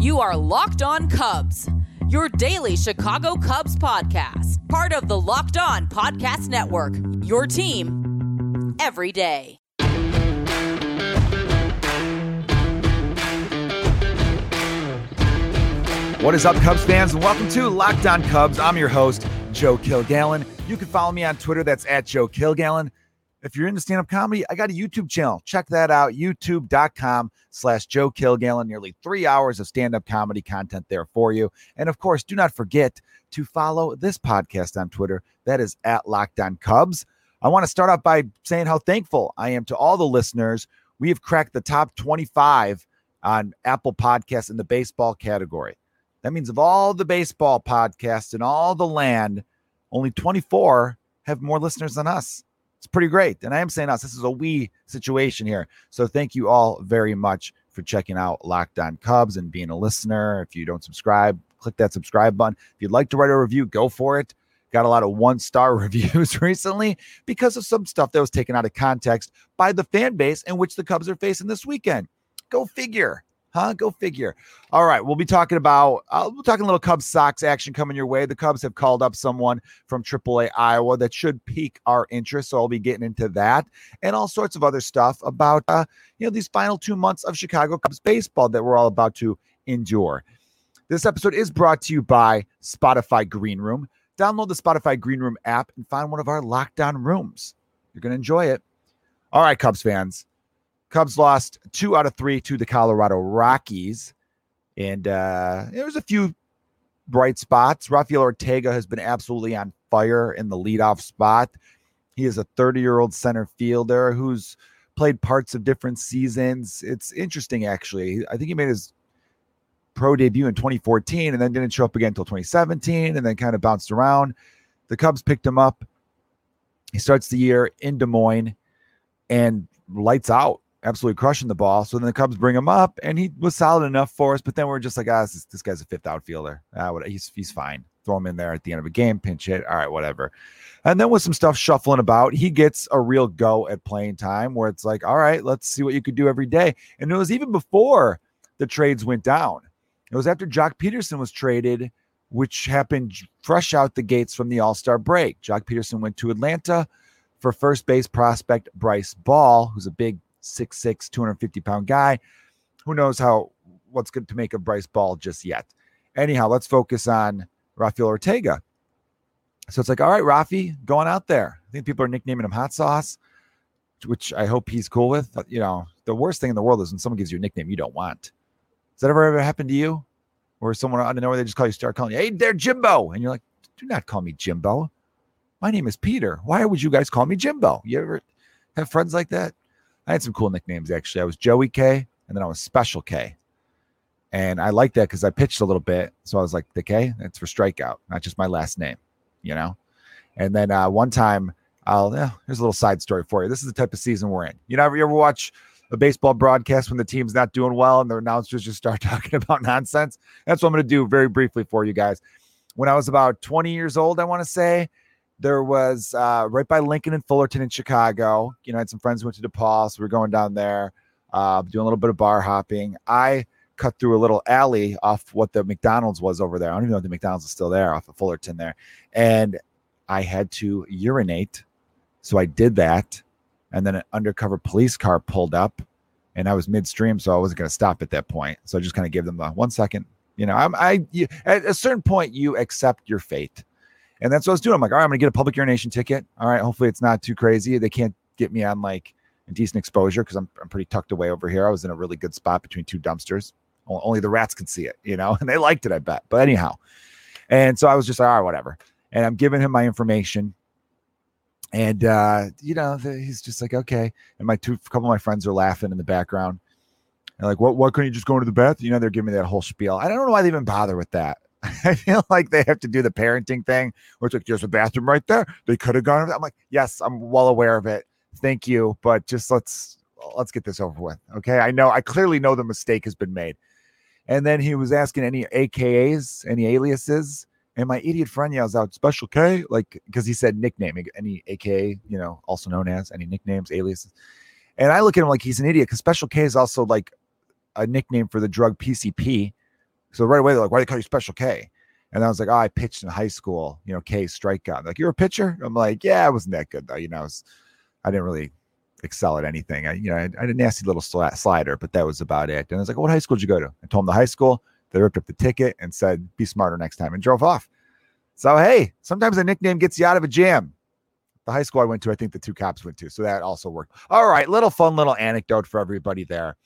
You are Locked On Cubs, your daily Chicago Cubs podcast, part of the Locked On Podcast Network. Your team every day. What is up, Cubs fans, and welcome to Locked On Cubs. I'm your host, Joe Kilgallon. You can follow me on Twitter. That's at Joe Kilgallon. If you're into stand-up comedy, I got a YouTube channel. Check that out, youtube.com slash Joe Kilgallon. Nearly three hours of stand-up comedy content there for you. And of course, do not forget to follow this podcast on Twitter. That is at Locked On Cubs. I want to start off by saying how thankful I am to all the listeners. We have cracked the top 25 on Apple Podcasts in the baseball category. That means of all the baseball podcasts in all the land, only 24 have more listeners than us. It's pretty great. And I am saying us, this is a we situation here. So thank you all very much for checking out Locked On Cubs and being a listener. If you don't subscribe, click that subscribe button. If you'd like to write a review, go for it. Got a lot of one star reviews recently because of some stuff that was taken out of context by the fan base in which the Cubs are facing this weekend. Go figure. Huh? Go figure. All right, we'll be talking about uh, we're talking a little Cubs Sox action coming your way. The Cubs have called up someone from AAA Iowa that should pique our interest, so I'll be getting into that and all sorts of other stuff about uh, you know these final two months of Chicago Cubs baseball that we're all about to endure. This episode is brought to you by Spotify Green Room. Download the Spotify Green Room app and find one of our lockdown rooms. You're going to enjoy it. All right, Cubs fans. Cubs lost two out of three to the Colorado Rockies. And uh, there was a few bright spots. Rafael Ortega has been absolutely on fire in the leadoff spot. He is a 30 year old center fielder who's played parts of different seasons. It's interesting, actually. I think he made his pro debut in 2014 and then didn't show up again until 2017 and then kind of bounced around. The Cubs picked him up. He starts the year in Des Moines and lights out absolutely crushing the ball. So then the Cubs bring him up, and he was solid enough for us. But then we're just like, ah, this, this guy's a fifth outfielder. Ah, what, he's he's fine. Throw him in there at the end of a game, pinch hit. All right, whatever. And then with some stuff shuffling about, he gets a real go at playing time where it's like, all right, let's see what you could do every day. And it was even before the trades went down. It was after Joc Pederson was traded, which happened fresh out the gates from the All Star break. Joc Pederson went to Atlanta for first base prospect Bryce Ball, who's a big 6'6, 250 pound guy. Who knows how what's good to make of Bryce Ball just yet. Anyhow, let's focus on Rafael Ortega. So it's like, all right, Rafi, going out there. I think people are nicknaming him Hot Sauce, which I hope he's cool with. You know, the worst thing in the world is when someone gives you a nickname you don't want. Has that ever ever happened to you? Or someone out of nowhere they just call you, start calling you, hey there, Jimbo. And you're like, do not call me Jimbo. My name is Peter. Why would you guys call me Jimbo? You ever have friends like that? I had some cool nicknames actually. I was Joey K, and then I was Special K, and I liked that because I pitched a little bit. So I was like, the K, that's for strikeout, not just my last name, you know. And then uh, one time, I'll yeah, here's a little side story for you. This is the type of season we're in. You know, you ever watch a baseball broadcast when the team's not doing well and the announcers just start talking about nonsense? That's what I'm going to do very briefly for you guys. When I was about 20 years old, I want to say there was uh, right by Lincoln and Fullerton in Chicago. You know, I had some friends who went to DePaul, so we are going down there, uh, doing a little bit of bar hopping. I cut through a little alley off what the McDonald's was over there. I don't even know if the McDonald's is still there off of Fullerton there. And I had to urinate. So I did that. And then an undercover police car pulled up and I was midstream. So I wasn't going to stop at that point. So I just kind of gave them the one second. You know, I'm, I, you, at a certain point, you accept your fate and that's what I was doing. I'm like, all right, I'm gonna get a public urination ticket. All right, hopefully it's not too crazy. They can't get me on like a decent exposure because I'm I'm pretty tucked away over here. I was in a really good spot between two dumpsters. Only the rats could see it, you know, and they liked it, I bet. But anyhow, and so I was just like, all right, whatever. And I'm giving him my information. And uh, you know, he's just like, okay. And my two couple of my friends are laughing in the background. And like, what? Why couldn't you just go into the bathroom? You know, they're giving me that whole spiel. I don't know why they even bother with that. I feel like they have to do the parenting thing where it's like, there's a bathroom right there. They could have gone. I'm like, yes, I'm well aware of it. Thank you. But just let's let's get this over with. Okay. I know I clearly know the mistake has been made. And then he was asking any AKAs, any aliases. And my idiot friend yells out, Special K, like because he said nickname, any AKA, you know, also known as any nicknames, aliases. And I look at him like he's an idiot because Special K is also like a nickname for the drug PCP So right away they're like, why do they call you Special K? And I was like, oh, I pitched in high school, you know, K strikeout. Like, you're a pitcher? I'm like, yeah, I wasn't that good though. You know, I, was, I didn't really excel at anything. I, you know, I, I had a nasty little slider, but that was about it. And I was like, what high school did you go to? I told them the high school. They ripped up the ticket and said, be smarter next time and drove off. So, hey, sometimes a nickname gets you out of a jam. The high school I went to, I think the two cops went to. So that also worked. All right, little fun little anecdote for everybody there.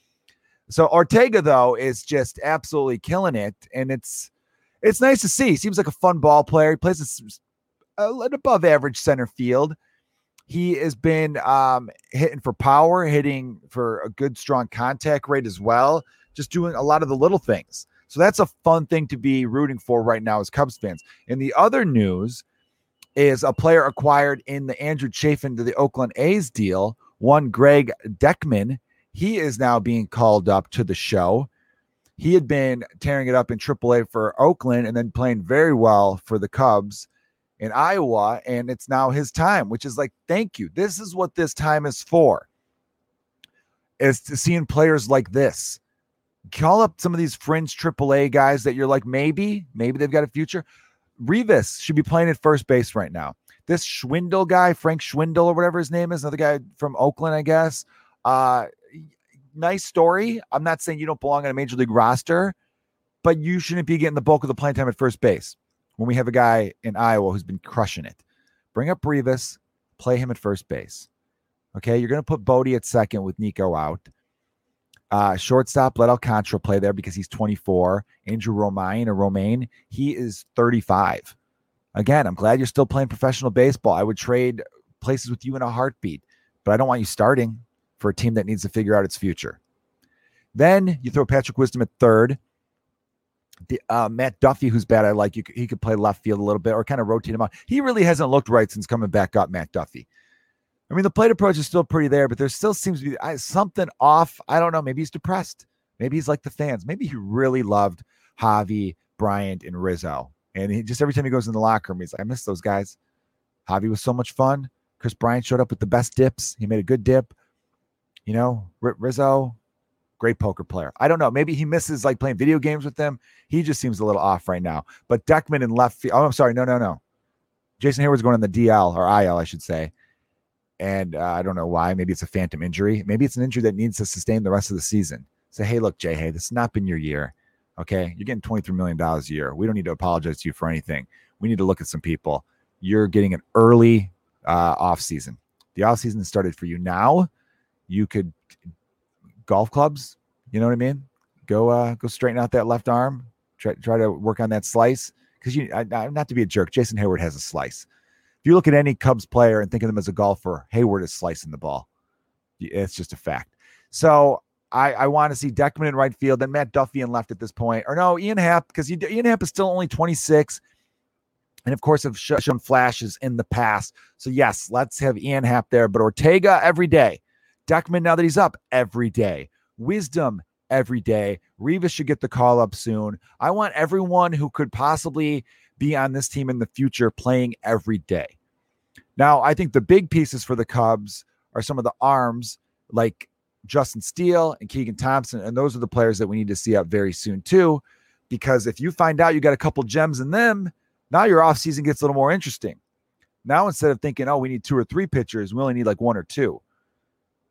So Ortega, though, is just absolutely killing it. And it's, it's nice to see. He seems like a fun ball player. He plays a, an above average center field. He has been um, hitting for power, hitting for a good, strong contact rate as well, just doing a lot of the little things. So that's a fun thing to be rooting for right now as Cubs fans. And the other news is a player acquired in the Andrew Chafin to the Oakland A's deal, one Greg Deichmann. He is now being called up to the show. He had been tearing it up in AAA for Oakland and then playing very well for the Cubs in Iowa. And it's now his time, which is like, thank you. This is what this time is for. Is to seeing players like this. Call up some of these fringe AAA guys that you're like, maybe, maybe they've got a future. Rivas should be playing at first base right now. This Schwindel guy, Frank Schwindel or whatever his name is, another guy from Oakland, I guess. Uh, nice story. I'm not saying you don't belong on a major league roster, but you shouldn't be getting the bulk of the playing time at first base when we have a guy in Iowa who's been crushing it. Bring up Rivas, play him at first base. Okay, you're going to put Bote at second with Nico out. Uh, shortstop, let Alcantara play there because he's 24. Andrew Romaine or Romaine, he is 35. Again, I'm glad you're still playing professional baseball. I would trade places with you in a heartbeat, but I don't want you starting for a team that needs to figure out its future. Then you throw Patrick Wisdom at third. The, uh, Matt Duffy, who's bad, I like. You, he could play left field a little bit or kind of rotate him out. He really hasn't looked right since coming back up, Matt Duffy. I mean, the plate approach is still pretty there, but there still seems to be something off. I don't know. Maybe he's depressed. Maybe he's like the fans. Maybe he really loved Javi, Bryant, and Rizzo. And he just every time he goes in the locker room, he's like, I miss those guys. Javi was so much fun. Kris Bryant showed up with the best dips. He made a good dip. You know, R- Rizzo, great poker player. I don't know. Maybe he misses like playing video games with them. He just seems a little off right now. But Deichmann in left field. Oh, I'm sorry. No, no, no. Jason Heyward's going on the DL or IL, I should say. And uh, I don't know why. Maybe it's a phantom injury. Maybe it's an injury that needs to sustain the rest of the season. Say, hey, look, Jay, hey, this has not been your year. Okay. You're getting $23 million a year. We don't need to apologize to you for anything. We need to look at some people. You're getting an early uh, off season. The off season started for you now you could golf clubs. You know what I mean? Go uh go straighten out that left arm. Try try to work on that slice because you I, I, not to be a jerk. Jason Heyward has a slice. If you look at any Cubs player and think of them as a golfer, Hayward is slicing the ball. It's just a fact. So I, I want to see Deichmann in right field, then Matt Duffy in left at this point, or no, Ian Happ because Ian Happ is still only 26 and of course have shown flashes in the past. So yes, let's have Ian Happ there, but Ortega every day. Deichmann, now that he's up every day. Wisdom every day. Rivas should get the call up soon. I want everyone who could possibly be on this team in the future playing every day. Now, I think the big pieces for the Cubs are some of the arms like Justin Steele and Keegan Thompson. And those are the players that we need to see up very soon, too. Because if you find out you got a couple gems in them, now your offseason gets a little more interesting. Now, instead of thinking, oh, we need two or three pitchers, we only need like one or two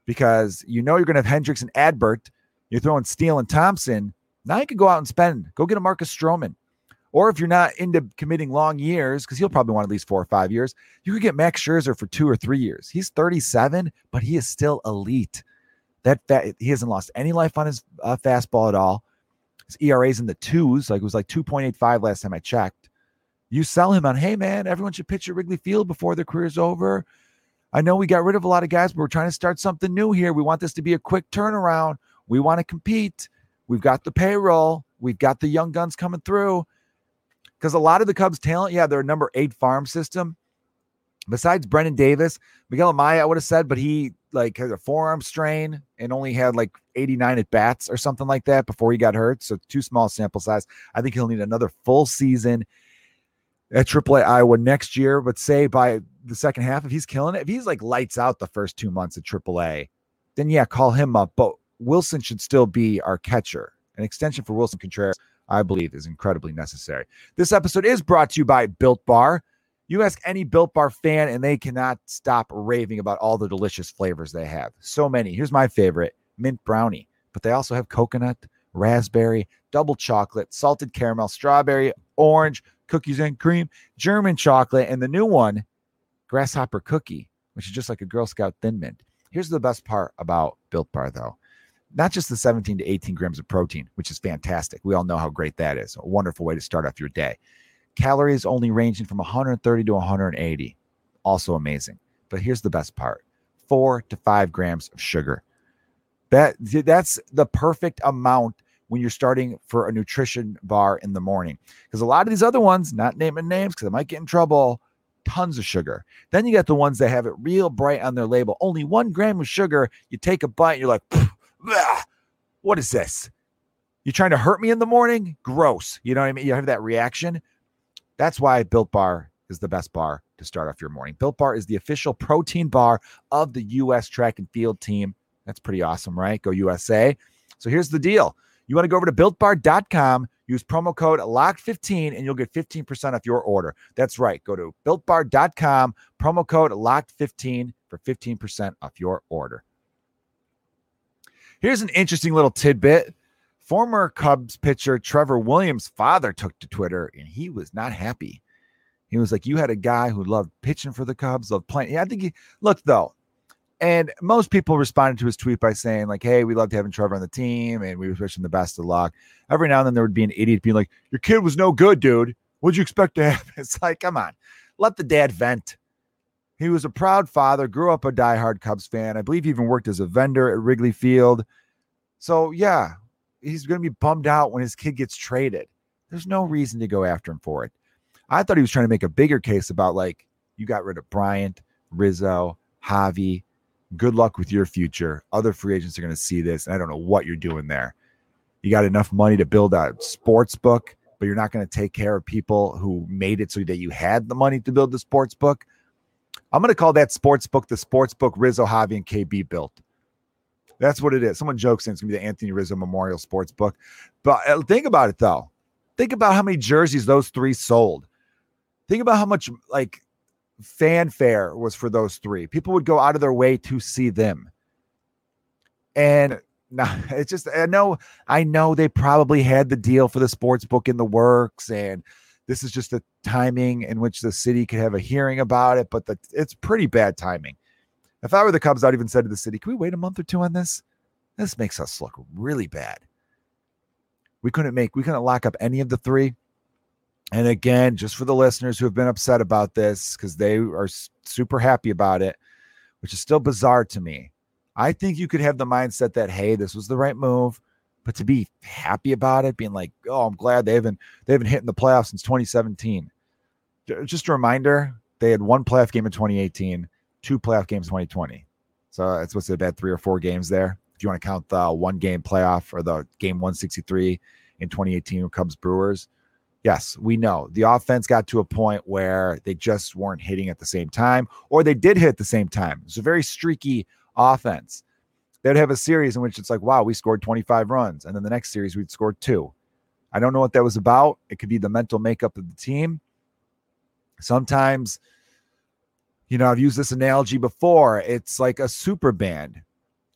because you know you're going to have Hendricks and Adbert. You're throwing Steele and Thompson. Now you can go out and spend. Go get a Marcus Stroman. Or if you're not into committing long years, because he'll probably want at least four or five years, you could get Max Scherzer for two or three years. He's 37, but he is still elite. That fa- he hasn't lost any life on his uh, fastball at all. His ERA's in the twos, like it was like 2.85 last time I checked. You sell him on, hey man, everyone should pitch at Wrigley Field before their career's over. I know we got rid of a lot of guys, but we're trying to start something new here. We want this to be a quick turnaround. We want to compete. We've got the payroll. We've got the young guns coming through. Because a lot of the Cubs' talent, yeah, they're a number eight farm system. Besides Brennen Davis, Miguel Amaya, I would have said, but he like has a forearm strain and only had like 89 at bats or something like that before he got hurt. So too small sample size. I think he'll need another full season at AAA Iowa next year. But say by the second half, if he's killing it, if he's like lights out the first two months at AAA, then yeah, call him up. But Willson should still be our catcher. An extension for Willson Contreras, I believe is incredibly necessary. This episode is brought to you by Built Bar. You ask any Built Bar fan, and they cannot stop raving about all the delicious flavors they have. So many. Here's my favorite mint brownie, but they also have coconut, raspberry, double chocolate, salted caramel, strawberry, orange, cookies and cream, German chocolate, and the new one, grasshopper cookie, which is just like a Girl Scout Thin Mint. Here's the best part about Built Bar, though not just the 17 to 18 grams of protein, which is fantastic. We all know how great that is. A wonderful way to start off your day. Calories only ranging from 130 to 180. Also amazing. But here's the best part four to five grams of sugar. That, that's the perfect amount when you're starting for a nutrition bar in the morning. Because a lot of these other ones, not naming names because I might get in trouble, tons of sugar. Then you got the ones that have it real bright on their label. Only one gram of sugar. You take a bite, and you're like, what is this? You're trying to hurt me in the morning? Gross. You know what I mean? You have that reaction. That's why Built Bar is the best bar to start off your morning. Built Bar is the official protein bar of the U.S. track and field team. That's pretty awesome, right? Go USA. So here's the deal. You want to go over to builtbar.com, use promo code LOCKED15, and you'll get 15% off your order. That's right. Go to builtbar.com, promo code LOCKED15 for 15% off your order. Here's an interesting little tidbit. Former Cubs pitcher Trevor Williams' father took to Twitter and he was not happy. He was like, You had a guy who loved pitching for the Cubs, loved playing. Yeah, I think he look though. And most people responded to his tweet by saying, like, hey, we loved having Trevor on the team and we wish him the best of luck. Every now and then there would be an idiot being like, Your kid was no good, dude. What'd you expect to happen? It's like, come on, let the dad vent. He was a proud father, grew up a diehard Cubs fan. I believe he even worked as a vendor at Wrigley Field. So, yeah, he's going to be bummed out when his kid gets traded. There's no reason to go after him for it. I thought he was trying to make a bigger case about, like, you got rid of Bryant, Rizzo, Javi. Good luck with your future. Other free agents are going to see this. And I don't know what you're doing there. You got enough money to build a sports book, but you're not going to take care of people who made it so that you had the money to build the sports book. I'm going to call that sports book the sports book Rizzo, Javi, and KB built. That's what it is. Someone jokes saying it's going to be the Anthony Rizzo Memorial Sports Book. But uh, think about it, though. Think about how many jerseys those three sold. Think about how much like fanfare was for those three. People would go out of their way to see them. And now it's just I know I know they probably had the deal for the sports book in the works and this is just the timing in which the city could have a hearing about it, but the, it's pretty bad timing. If I were the Cubs, I'd even said to the city, can we wait a month or two on this? This makes us look really bad. We couldn't make, we couldn't lock up any of the three. And again, just for the listeners who have been upset about this, because they are super happy about it, which is still bizarre to me. I think you could have the mindset that, hey, this was the right move. But to be happy about it, being like, oh, I'm glad they haven't they haven't hit in the playoffs since 2017. Just a reminder, they had one playoff game in 2018, two playoff games 2020. So it's what's it bad three or four games there. If you want to count the one game playoff or the game 163 in 2018 with Cubs Brewers. Yes, we know the offense got to a point where they just weren't hitting at the same time, or they did hit at the same time. It's a very streaky offense they'd have a series in which it's like, wow, we scored 25 runs. And then the next series, we'd scored two. I don't know what that was about. It could be the mental makeup of the team. Sometimes, you know, I've used this analogy before. It's like a super band.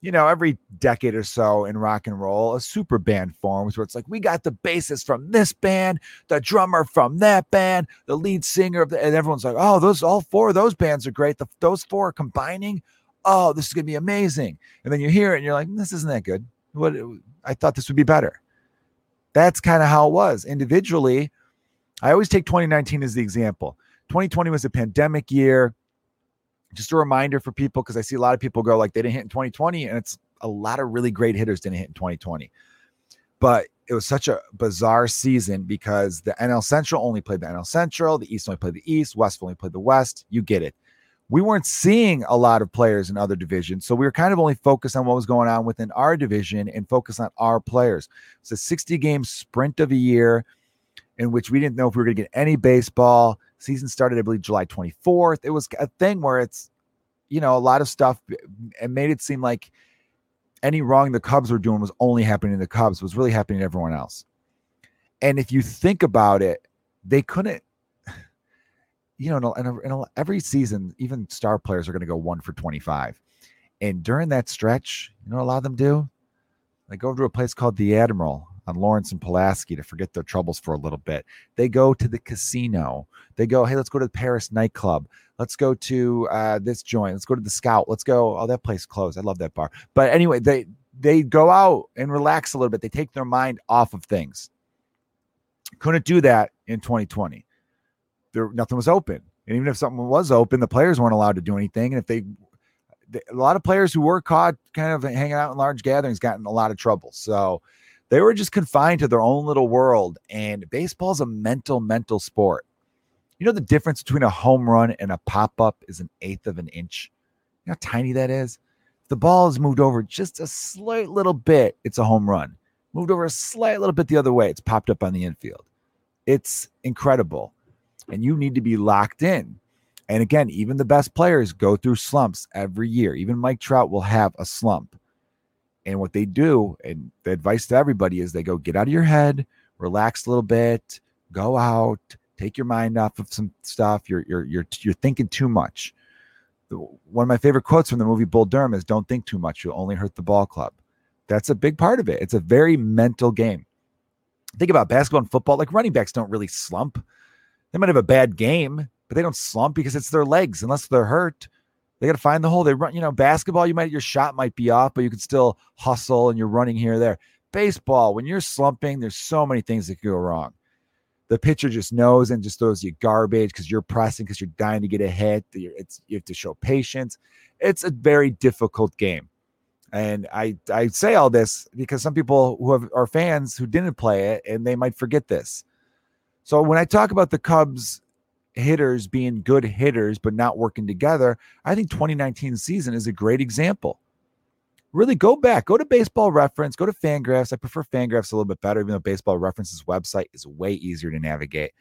You know, every decade or so in rock and roll, a super band forms where it's like, we got the bassist from this band, the drummer from that band, the lead singer of the, and everyone's like, oh, those, all four of those bands are great. The, those four are combining oh, this is going to be amazing. And then you hear it and you're like, this isn't that good. What I thought this would be better. That's kind of how it was. Individually, I always take 2019 as the example. 2020 was a pandemic year. Just a reminder for people because I see a lot of people go like they didn't hit in 2020, and it's a lot of really great hitters didn't hit in 2020. But it was such a bizarre season because the NL Central only played the NL Central, the East only played the East, West only played the West. You get it we weren't seeing a lot of players in other divisions. So we were kind of only focused on what was going on within our division and focused on our players. It's a 60 game sprint of a year in which we didn't know if we were going to get any baseball. Season started, I believe, July 24th. It was a thing where it's, you know, a lot of stuff and made it seem like any wrong the Cubs were doing was only happening to the Cubs, was really happening to everyone else. And if you think about it, they couldn't, you know, in, a, in a, every season, even star players are going to go one for 25. And during that stretch, you know, a lot of them do. They go to a place called the Admiral on Lawrence and Pulaski to forget their troubles for a little bit. They go to the casino. They go, hey, let's go to the Paris nightclub. Let's go to uh, this joint. Let's go to the Scout. Let's go. Oh, that place closed. I love that bar. But anyway, they they go out and relax a little bit. They take their mind off of things. Couldn't do that in 2020. There, nothing was open, and even if something was open, the players weren't allowed to do anything. And if they, a lot of players who were caught kind of hanging out in large gatherings got in a lot of trouble. So they were just confined to their own little world. And baseball is a mental, mental sport. You know the difference between a home run and a pop up is an eighth of an inch. You know how tiny that is the ball is moved over just a slight little bit, it's a home run. Moved over a slight little bit the other way, it's popped up on the infield. It's incredible. And you need to be locked in. And again, even the best players go through slumps every year. Even Mike Trout will have a slump. And what they do, and the advice to everybody is they go get out of your head, relax a little bit, go out, take your mind off of some stuff. You're you're you're you're thinking too much one of my favorite quotes from the movie Bull Durham is don't think too much, you'll only hurt the ball club. That's a big part of it. It's a very mental game. Think about basketball and football, like running backs don't really slump. They might have a bad game, but they don't slump because it's their legs, unless they're hurt. They got to find the hole. They run, you know, basketball, you might, your shot might be off, but you can still hustle and you're running here there. Baseball, when you're slumping, there's so many things that could go wrong the pitcher just knows and just throws you garbage because you're pressing because you're dying to get a hit. It's you have to show patience. It's a very difficult game, and I I say all this because some people who have, are fans who didn't play it and they might forget this. So when I talk about the Cubs hitters being good hitters but not working together, I think 2019 season is a great example really go back, go to Baseball Reference, go to Fangraphs. I prefer Fangraphs a little bit better, even though Baseball Reference's website is way easier to navigate.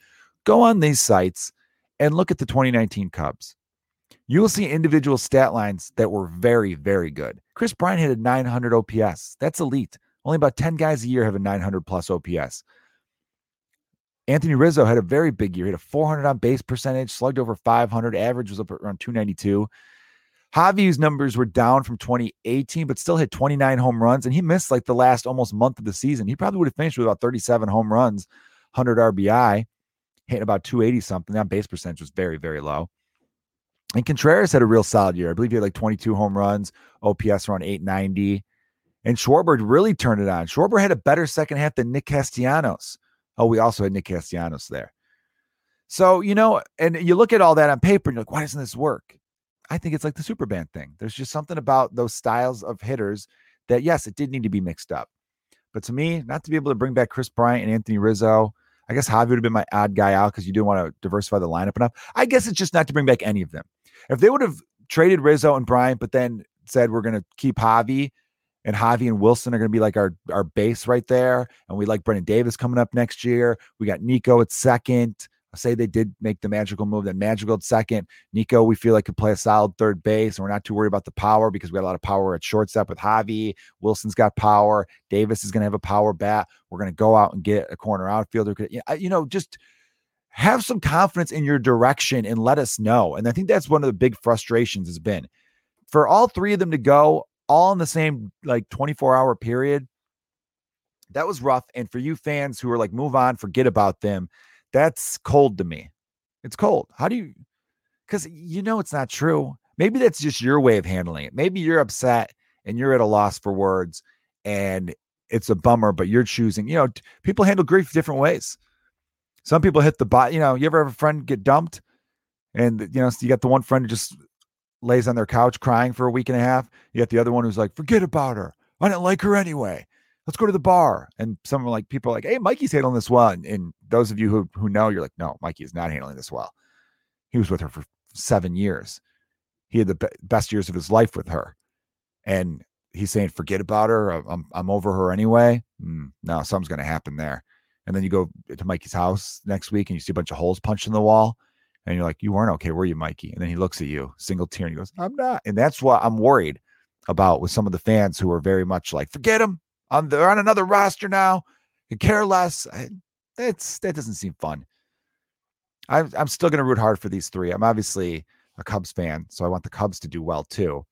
Go on these sites and look at the 2019 Cubs. You will see individual stat lines that were very, very good. Kris Bryant hit a 900 OPS. That's elite. Only about 10 guys a year have a 900 plus OPS. Anthony Rizzo had a very big year. He had a 400 on base percentage, slugged over 500, average was up around 292. Javi's numbers were down from 2018, but still hit 29 home runs. And he missed like the last almost month of the season. He probably would have finished with about 37 home runs, 100 RBI, hitting about 280 something. That base percentage was very, very low. And Contreras had a real solid year. I believe he had like 22 home runs, OPS around 890. And Schwarber really turned it on. Schwarber had a better second half than Nick Castellanos. Oh, we also had Nick Castellanos there. So, you know, and you look at all that on paper and you're like, why doesn't this work? I think it's like the super band thing. There's just something about those styles of hitters that, yes, it did need to be mixed up. But to me, not to be able to bring back Kris Bryant and Anthony Rizzo, I guess Javi would have been my odd guy out because you do want to diversify the lineup enough. I guess it's just not to bring back any of them. If they would have traded Rizzo and Bryant, but then said we're going to keep Javi and Javi and Willson are going to be like our, our base right there. And we like Brennen Davis coming up next year. We got Nico at second I say they did make the Madrigal move, then Madrigal at second. Nico, we feel like could play a solid third base, and we're not too worried about the power because we got a lot of power at shortstop with Javi. Willson's got power. Davis is going to have a power bat. We're going to go out and get a corner outfielder. You know, just have some confidence in your direction and let us know. And I think that's one of the big frustrations has been for all three of them to go all in the same like 24 hour period. That was rough. And for you fans who are like, move on, forget about them that's cold to me. It's cold. How do you? Because you know it's not true. Maybe that's just your way of handling it. Maybe you're upset and you're at a loss for words and it's a bummer, but you're choosing, you know, people handle grief different ways. Some people hit the bot, you know, you ever have a friend get dumped and, you know, so you got the one friend who just lays on their couch crying for a week and a half. You got the other one who's like, forget about her. I didn't like her anyway let's go to the bar. And some like people are like, hey, Mikey's handling this well. And, and those of you who who know, you're like, no, Mikey is not handling this well. He was with her for seven years. He had the be- best years of his life with her, and he's saying, forget about her. I'm I'm over her anyway. Mm, no, something's gonna happen there. And then you go to Mikey's house next week and you see a bunch of holes punched in the wall. And you're like, you weren't okay, were you, Mikey? And then he looks at you, single tear, and he goes, I'm not. And that's what I'm worried about with some of the fans who are very much like, forget him, on they're on another roster now. Care less. I, That's that doesn't seem fun. I'm I'm still going to root hard for these three. I'm obviously a Cubs fan, so I want the Cubs to do well too.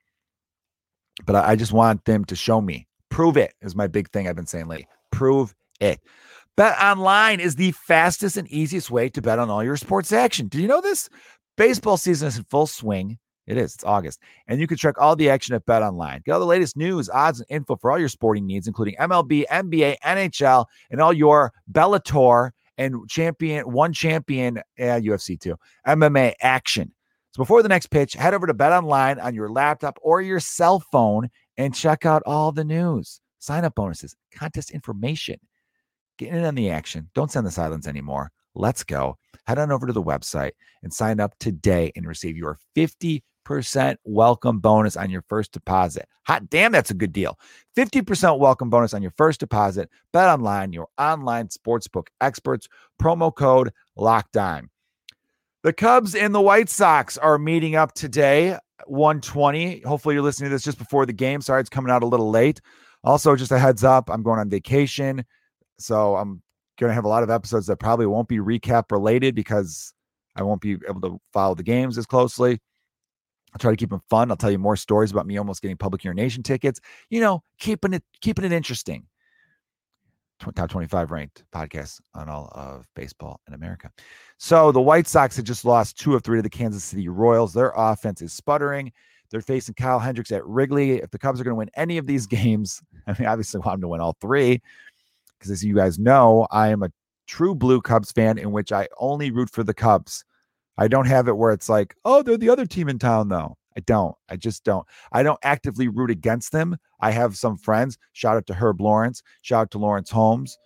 But I, I just want them to show me, prove it is my big thing I've been saying lately. Prove it. Bet online is the fastest and easiest way to bet on all your sports action. Did you know this? Baseball season is in full swing. It is. It's August. And you can track all the action at Bet Online. Get all the latest news, odds, and info for all your sporting needs, including MLB, NBA, NHL, and all your Bellator and champion, one champion, uh, UFC too, MMA action. So before the next pitch, head over to Bet Online on your laptop or your cell phone and check out all the news, sign up bonuses, contest information. Get in on the action. Don't send the silence anymore. Let's go. Head on over to the website and sign up today and receive your 50% welcome bonus on your first deposit. Hot damn, that's a good deal. 50% welcome bonus on your first deposit. Bet online, your online sportsbook experts. Promo code locked on. The Cubs and the White Sox are meeting up today, 120. Hopefully, you're listening to this just before the game. Sorry, it's coming out a little late. Also, just a heads up, I'm going on vacation. So I'm going to have a lot of episodes that probably won't be recap related because I won't be able to follow the games as closely. I'll try to keep them fun. I'll tell you more stories about me almost getting public urination tickets. You know, keeping it keeping it interesting top 25 ranked podcast on all of baseball in America. So the White Sox had just lost two of three to the Kansas City Royals. Their offense is sputtering. They're facing Kyle Hendricks at Wrigley. If the Cubs are going to win any of these games, I mean, obviously, want them to win all three because, as you guys know, I am a true blue Cubs fan in which I only root for the Cubs. I don't have it where it's like, oh, they're the other team in town, though. I don't. I just don't. I don't actively root against them. I have some friends. Shout out to Herb Lawrence. Shout out to Lawrence Holmes.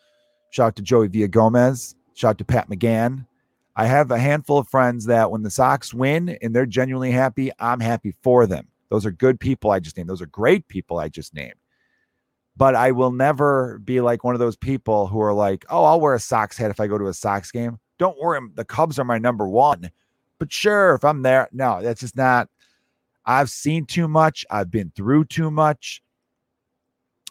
Shout out to Joey Villagomez. Shout out to Pat McGann. I have a handful of friends that when the Sox win and they're genuinely happy, I'm happy for them. Those are good people I just named. Those are great people I just named. But I will never be like one of those people who are like, oh, I'll wear a Sox hat if I go to a Sox game. Don't worry, the Cubs are my number one. But sure, if I'm there, no, that's just not I've seen too much. I've been through too much.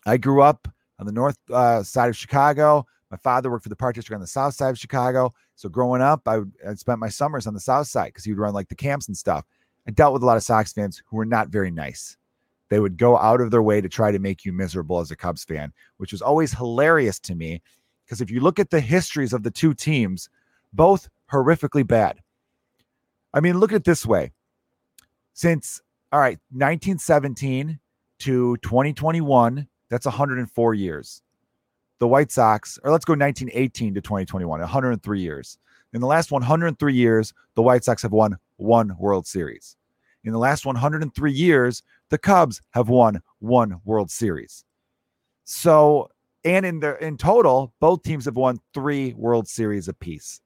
I grew up on the north uh, side of Chicago. My father worked for the park district on the south side of Chicago. So growing up, I, I spent my summers on the south side because he would run like the camps and stuff. I dealt with a lot of Sox fans who were not very nice. They would go out of their way to try to make you miserable as a Cubs fan, which was always hilarious to me. Because if you look at the histories of the two teams, both horrifically bad. I mean, look at it this way. Since all right, 1917 to 2021, that's 104 years. The White Sox, or let's go 1918 to 2021, 103 years. In the last 103 years, the White Sox have won one World Series. In the last 103 years, the Cubs have won one World Series. So, and in the in total, both teams have won three World Series apiece.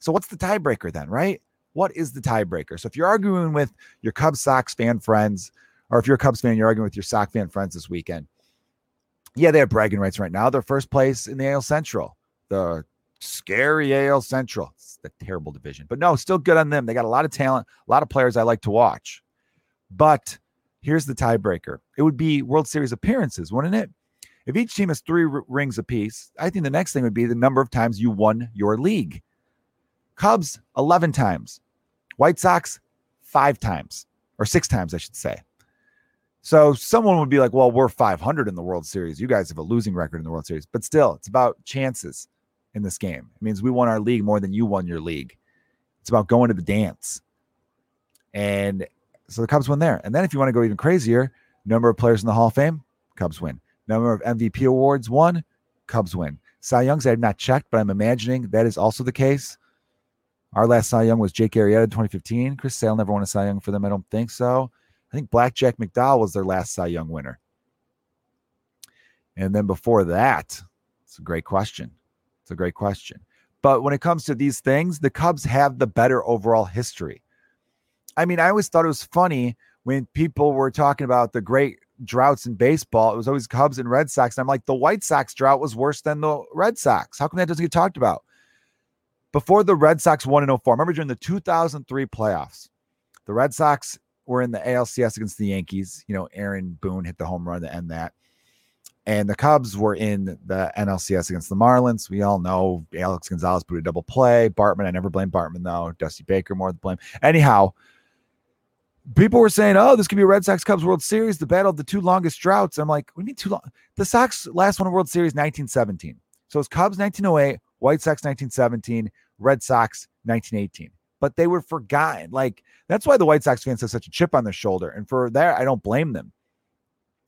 So, what's the tiebreaker then, right? What is the tiebreaker? So if you're arguing with your Cubs Sox fan friends, or if you're a Cubs fan, you're arguing with your Sox fan friends this weekend. Yeah, they have bragging rights right now. They're first place in the AL Central, the scary AL Central. It's the terrible division, but no, still good on them. They got a lot of talent, a lot of players I like to watch. But here's the tiebreaker it would be World Series appearances, wouldn't it? If each team has three r- rings apiece, I think the next thing would be the number of times you won your league. Cubs, 11 times. White Sox, five times, or six times, I should say. So someone would be like, well, we're 500 in the World Series. You guys have a losing record in the World Series. But still, it's about chances in this game. It means we won our league more than you won your league. It's about going to the dance. And so the Cubs win there. And then if you want to go even crazier, number of players in the Hall of Fame, Cubs win. Number of MVP awards won, Cubs win. Cy Youngs, I have not checked, but I'm imagining that is also the case. Our last Cy Young was Jake Arrieta in 2015. Chris Sale never won a Cy Young for them. I don't think so. I think Blackjack McDowell was their last Cy Young winner. And then before that, it's a great question. It's a great question. But when it comes to these things, the Cubs have the better overall history. I mean, I always thought it was funny when people were talking about the great droughts in baseball. It was always Cubs and Red Sox. And I'm like, the White Sox drought was worse than the Red Sox. How come that doesn't get talked about? before the Red Sox won in 04, remember during the 2003 playoffs, the Red Sox were in the ALCS against the Yankees. You know, Aaron Boone hit the home run to end that. And the Cubs were in the NLCS against the Marlins. We all know Alex Gonzalez put a double play. Bartman, I never blame Bartman though. Dusty Baker more to blame. Anyhow, people were saying, "Oh, this could be a Red Sox Cubs World Series, the battle of the two longest droughts." I'm like, "We need too long." The Sox last won a World Series 1917. So it's Cubs 1908, White Sox 1917, Red Sox 1918. But they were forgotten. Like that's why the White Sox fans have such a chip on their shoulder, and for that, I don't blame them.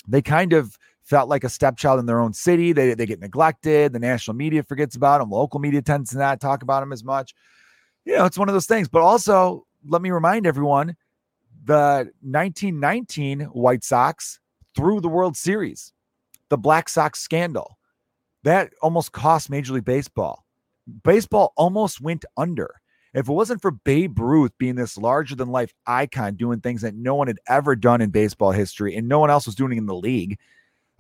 They kind of felt like a stepchild in their own city. They they get neglected. The national media forgets about them. Local media tends to not talk about them as much. You know, it's one of those things. But also, let me remind everyone the 1919 White Sox through the World Series, the Black Sox scandal. That almost cost Major League Baseball. Baseball almost went under. If it wasn't for Babe Ruth being this larger than life icon doing things that no one had ever done in baseball history and no one else was doing in the league.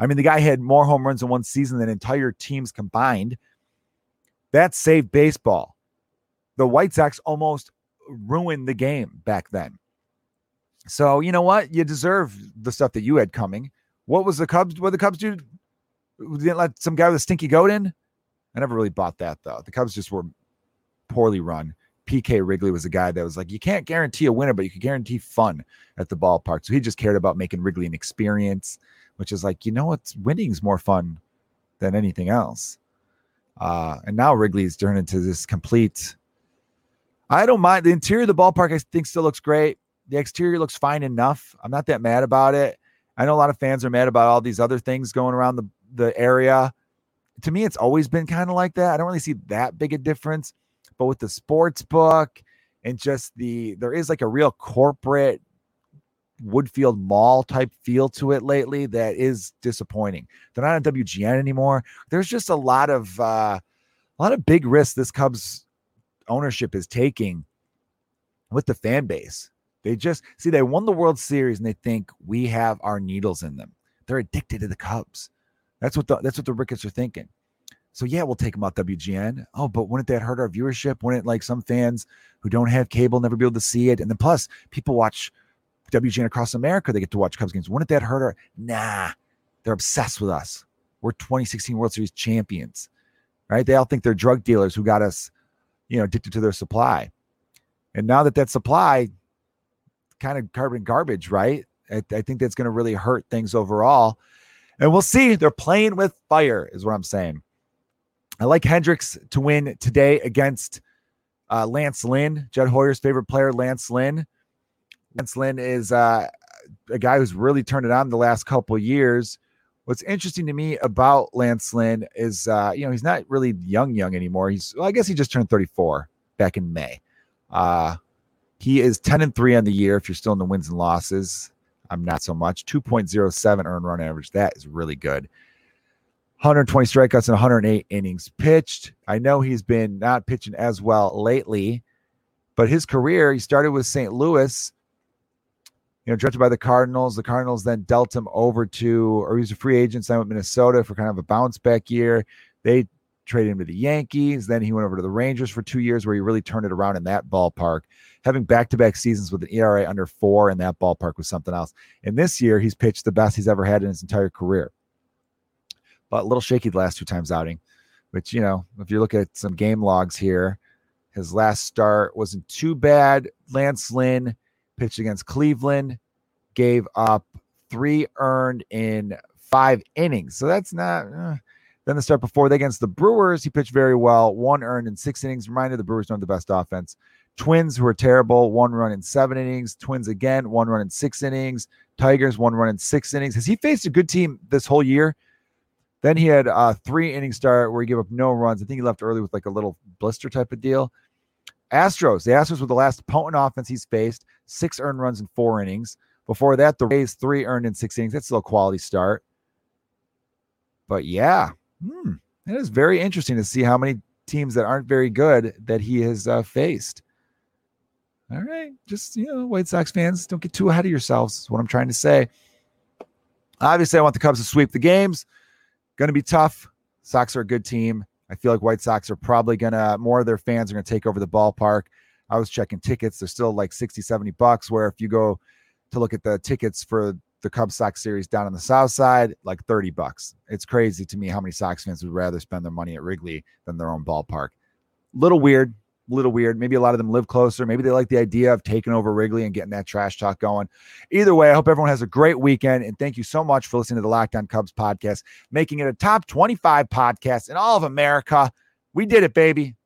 I mean, the guy had more home runs in one season than entire teams combined. That saved baseball. The White Sox almost ruined the game back then. So you know what? You deserve the stuff that you had coming. What was the Cubs? What the Cubs do? Didn't let some guy with a stinky goat in. I never really bought that though. The Cubs just were poorly run. PK Wrigley was a guy that was like, you can't guarantee a winner, but you can guarantee fun at the ballpark. So he just cared about making Wrigley an experience, which is like, you know what? Winning's more fun than anything else. Uh, and now Wrigley's turned into this complete. I don't mind the interior of the ballpark. I think still looks great. The exterior looks fine enough. I'm not that mad about it. I know a lot of fans are mad about all these other things going around the, the area. To me, it's always been kind of like that. I don't really see that big a difference. But with the sports book and just the there is like a real corporate Woodfield Mall type feel to it lately that is disappointing. They're not on WGN anymore. There's just a lot of uh, a lot of big risks this Cubs ownership is taking with the fan base. They just see they won the World Series and they think we have our needles in them. They're addicted to the Cubs. That's what the that's what the Ricketts are thinking. So yeah, we'll take them out WGN. Oh, but wouldn't that hurt our viewership? Wouldn't like some fans who don't have cable never be able to see it? And then plus people watch WGN across America, they get to watch Cubs games. Wouldn't that hurt our nah? They're obsessed with us. We're 2016 World Series champions. Right? They all think they're drug dealers who got us, you know, addicted to their supply. And now that that supply kind of carbon garbage, right? I, I think that's going to really hurt things overall. And we'll see. They're playing with fire, is what I'm saying. I like Hendricks to win today against uh, Lance Lynn, Jed Hoyer's favorite player, Lance Lynn. Lance Lynn is uh, a guy who's really turned it on the last couple years. What's interesting to me about Lance Lynn is, uh, you know, he's not really young, young anymore. He's, well, I guess he just turned 34 back in May. Uh, he is 10 and 3 on the year if you're still in the wins and losses. I'm not so much. 2.07 earned run average. That is really good. 120 strikeouts and 108 innings pitched. I know he's been not pitching as well lately, but his career, he started with St. Louis, you know, drafted by the Cardinals. The Cardinals then dealt him over to, or he was a free agent, signed with Minnesota for kind of a bounce back year. They traded him to the Yankees. Then he went over to the Rangers for two years, where he really turned it around in that ballpark. Having back to back seasons with an ERA under four in that ballpark was something else. And this year, he's pitched the best he's ever had in his entire career. But a little shaky the last two times outing, which, you know, if you look at some game logs here, his last start wasn't too bad. Lance Lynn pitched against Cleveland, gave up three earned in five innings. So that's not. Uh, then the start before that against the Brewers, he pitched very well. One earned in six innings. Reminder the Brewers don't the best offense. Twins, who are terrible, one run in seven innings. Twins again, one run in six innings. Tigers, one run in six innings. Has he faced a good team this whole year? Then he had a three inning start where he gave up no runs. I think he left early with like a little blister type of deal. Astros, the Astros were the last potent offense he's faced, six earned runs in four innings. Before that, the Rays, three earned in six innings. That's still a quality start. But yeah, Hmm, that is very interesting to see how many teams that aren't very good that he has uh, faced. All right, just you know, White Sox fans, don't get too ahead of yourselves. Is what I'm trying to say. Obviously, I want the Cubs to sweep the games. Going to be tough. Sox are a good team. I feel like White Sox are probably going to, more of their fans are going to take over the ballpark. I was checking tickets. They're still like 60, 70 bucks. Where if you go to look at the tickets for the Cubs Sox series down on the south side, like 30 bucks. It's crazy to me how many Sox fans would rather spend their money at Wrigley than their own ballpark. Little weird, little weird. Maybe a lot of them live closer. Maybe they like the idea of taking over Wrigley and getting that trash talk going. Either way, I hope everyone has a great weekend. And thank you so much for listening to the Locked On Cubs podcast, making it a top 25 podcast in all of America. We did it, baby.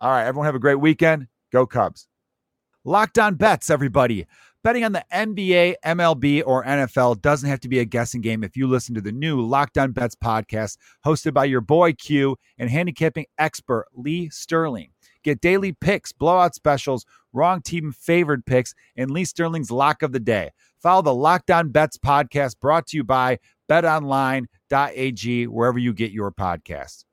All right, everyone have a great weekend. Go Cubs. Locked on bets, everybody. Betting on the NBA, MLB, or NFL doesn't have to be a guessing game if you listen to the new Locked On Bets podcast hosted by your boy Q and handicapping expert Lee Sterling. Get daily picks, blowout specials, wrong team favored picks, and Lee Sterling's lock of the day. Follow the Locked On Bets podcast brought to you by betonline.ag, wherever you get your podcasts.